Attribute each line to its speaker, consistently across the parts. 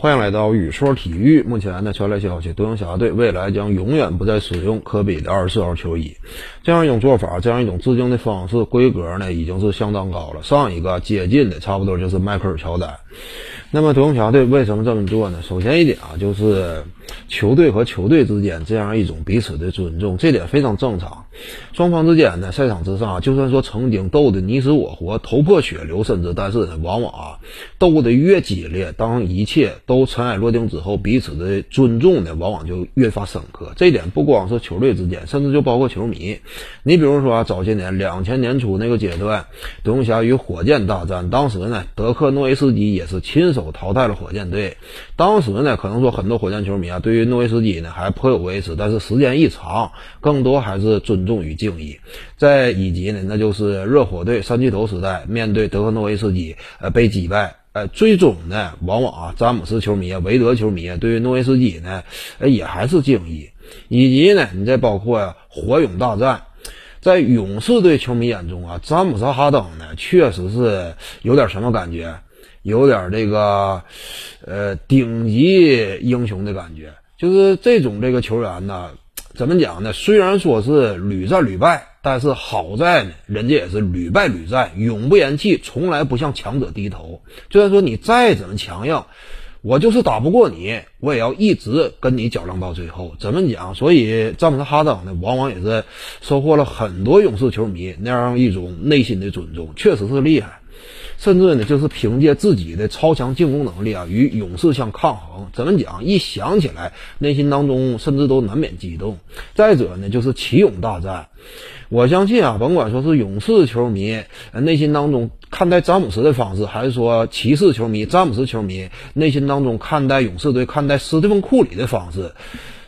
Speaker 1: 欢迎来到宇说体育。目前呢，传来消息，德云侠队未来将永远不再使用科比的二十四号球衣。这样一种做法，这样一种致敬的方式，规格呢已经是相当高了。上一个接近的，差不多就是迈克尔乔丹。那么独行侠队为什么这么做呢？首先一点啊，就是球队和球队之间这样一种彼此的尊重，这点非常正常。双方之间呢，赛场之上啊，就算说曾经斗得你死我活、头破血流，甚至但是呢，往往啊，斗得越激烈，当一切都尘埃落定之后，彼此的尊重呢，往往就越发深刻。这点不光是球队之间，甚至就包括球迷。你比如说啊，早些年两千年初那个阶段，独行侠与火箭大战，当时呢，德克诺维斯基也是亲手淘汰了火箭队。当时呢，可能说很多火箭球迷啊，对于诺维斯基呢还颇有微词，但是时间一长，更多还是尊重与敬意。在以及呢，那就是热火队三巨头时代，面对德克诺维斯基，呃，被击败。呃，最终呢，往往啊，詹姆斯球迷啊，韦德球迷啊，对于诺维斯基呢，呃，也还是敬意。以及呢，你再包括呀，火勇大战，在勇士队球迷眼中啊，詹姆斯哈登呢，确实是有点什么感觉，有点这个，呃，顶级英雄的感觉。就是这种这个球员呢，怎么讲呢？虽然说是屡战屡败，但是好在呢，人家也是屡败屡战，永不言弃，从来不向强者低头。就算说你再怎么强硬。我就是打不过你，我也要一直跟你较量到最后。怎么讲？所以詹姆斯哈登呢，往往也是收获了很多勇士球迷那样一种内心的尊重，确实是厉害。甚至呢，就是凭借自己的超强进攻能力啊，与勇士相抗衡。怎么讲？一想起来，内心当中甚至都难免激动。再者呢，就是奇勇大战。我相信啊，甭管说是勇士球迷内心当中看待詹姆斯的方式，还是说骑士球迷、詹姆斯球迷内心当中看待勇士队、看待斯蒂芬库里的方式，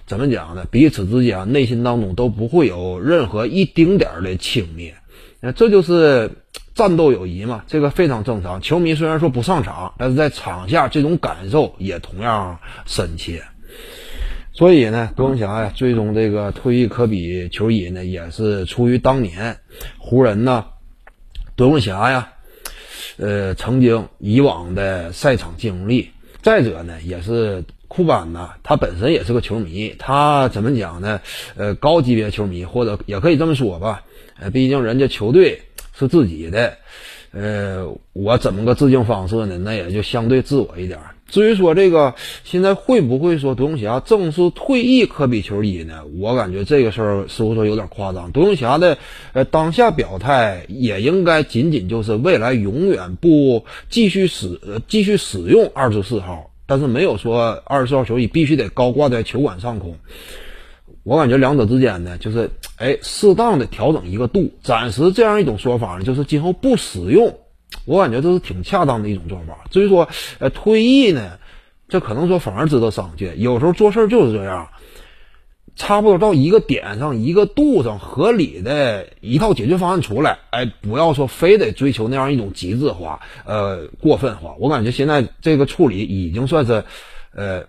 Speaker 1: 怎么讲呢？彼此之间内心当中都不会有任何一丁点儿的轻蔑。那这就是战斗友谊嘛，这个非常正常。球迷虽然说不上场，但是在场下这种感受也同样深切。所以呢，德云侠呀，最终这个退役科比球衣呢，也是出于当年湖人呢，德云侠呀，呃，曾经以往的赛场经历。再者呢，也是库班呐，他本身也是个球迷，他怎么讲呢？呃，高级别球迷或者也可以这么说吧，呃，毕竟人家球队是自己的。呃，我怎么个致敬方式呢？那也就相对自我一点。至于说这个现在会不会说独行侠正式退役科比球衣呢？我感觉这个事儿似乎说有点夸张。独行侠的呃当下表态也应该仅仅就是未来永远不继续使继续使用二十四号，但是没有说二十四号球衣必须得高挂在球馆上空。我感觉两者之间呢，就是哎，适当的调整一个度，暂时这样一种说法呢，就是今后不使用。我感觉这是挺恰当的一种做法。至于说呃退役呢，这可能说反而值得商榷。有时候做事就是这样，差不多到一个点上、一个度上，合理的一套解决方案出来，哎，不要说非得追求那样一种极致化、呃过分化。我感觉现在这个处理已经算是，呃，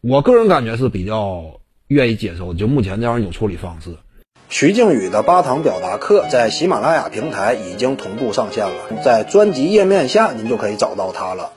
Speaker 1: 我个人感觉是比较。愿意接受就目前这样一种处理方式。
Speaker 2: 徐静宇的八堂表达课在喜马拉雅平台已经同步上线了，在专辑页面下您就可以找到它了。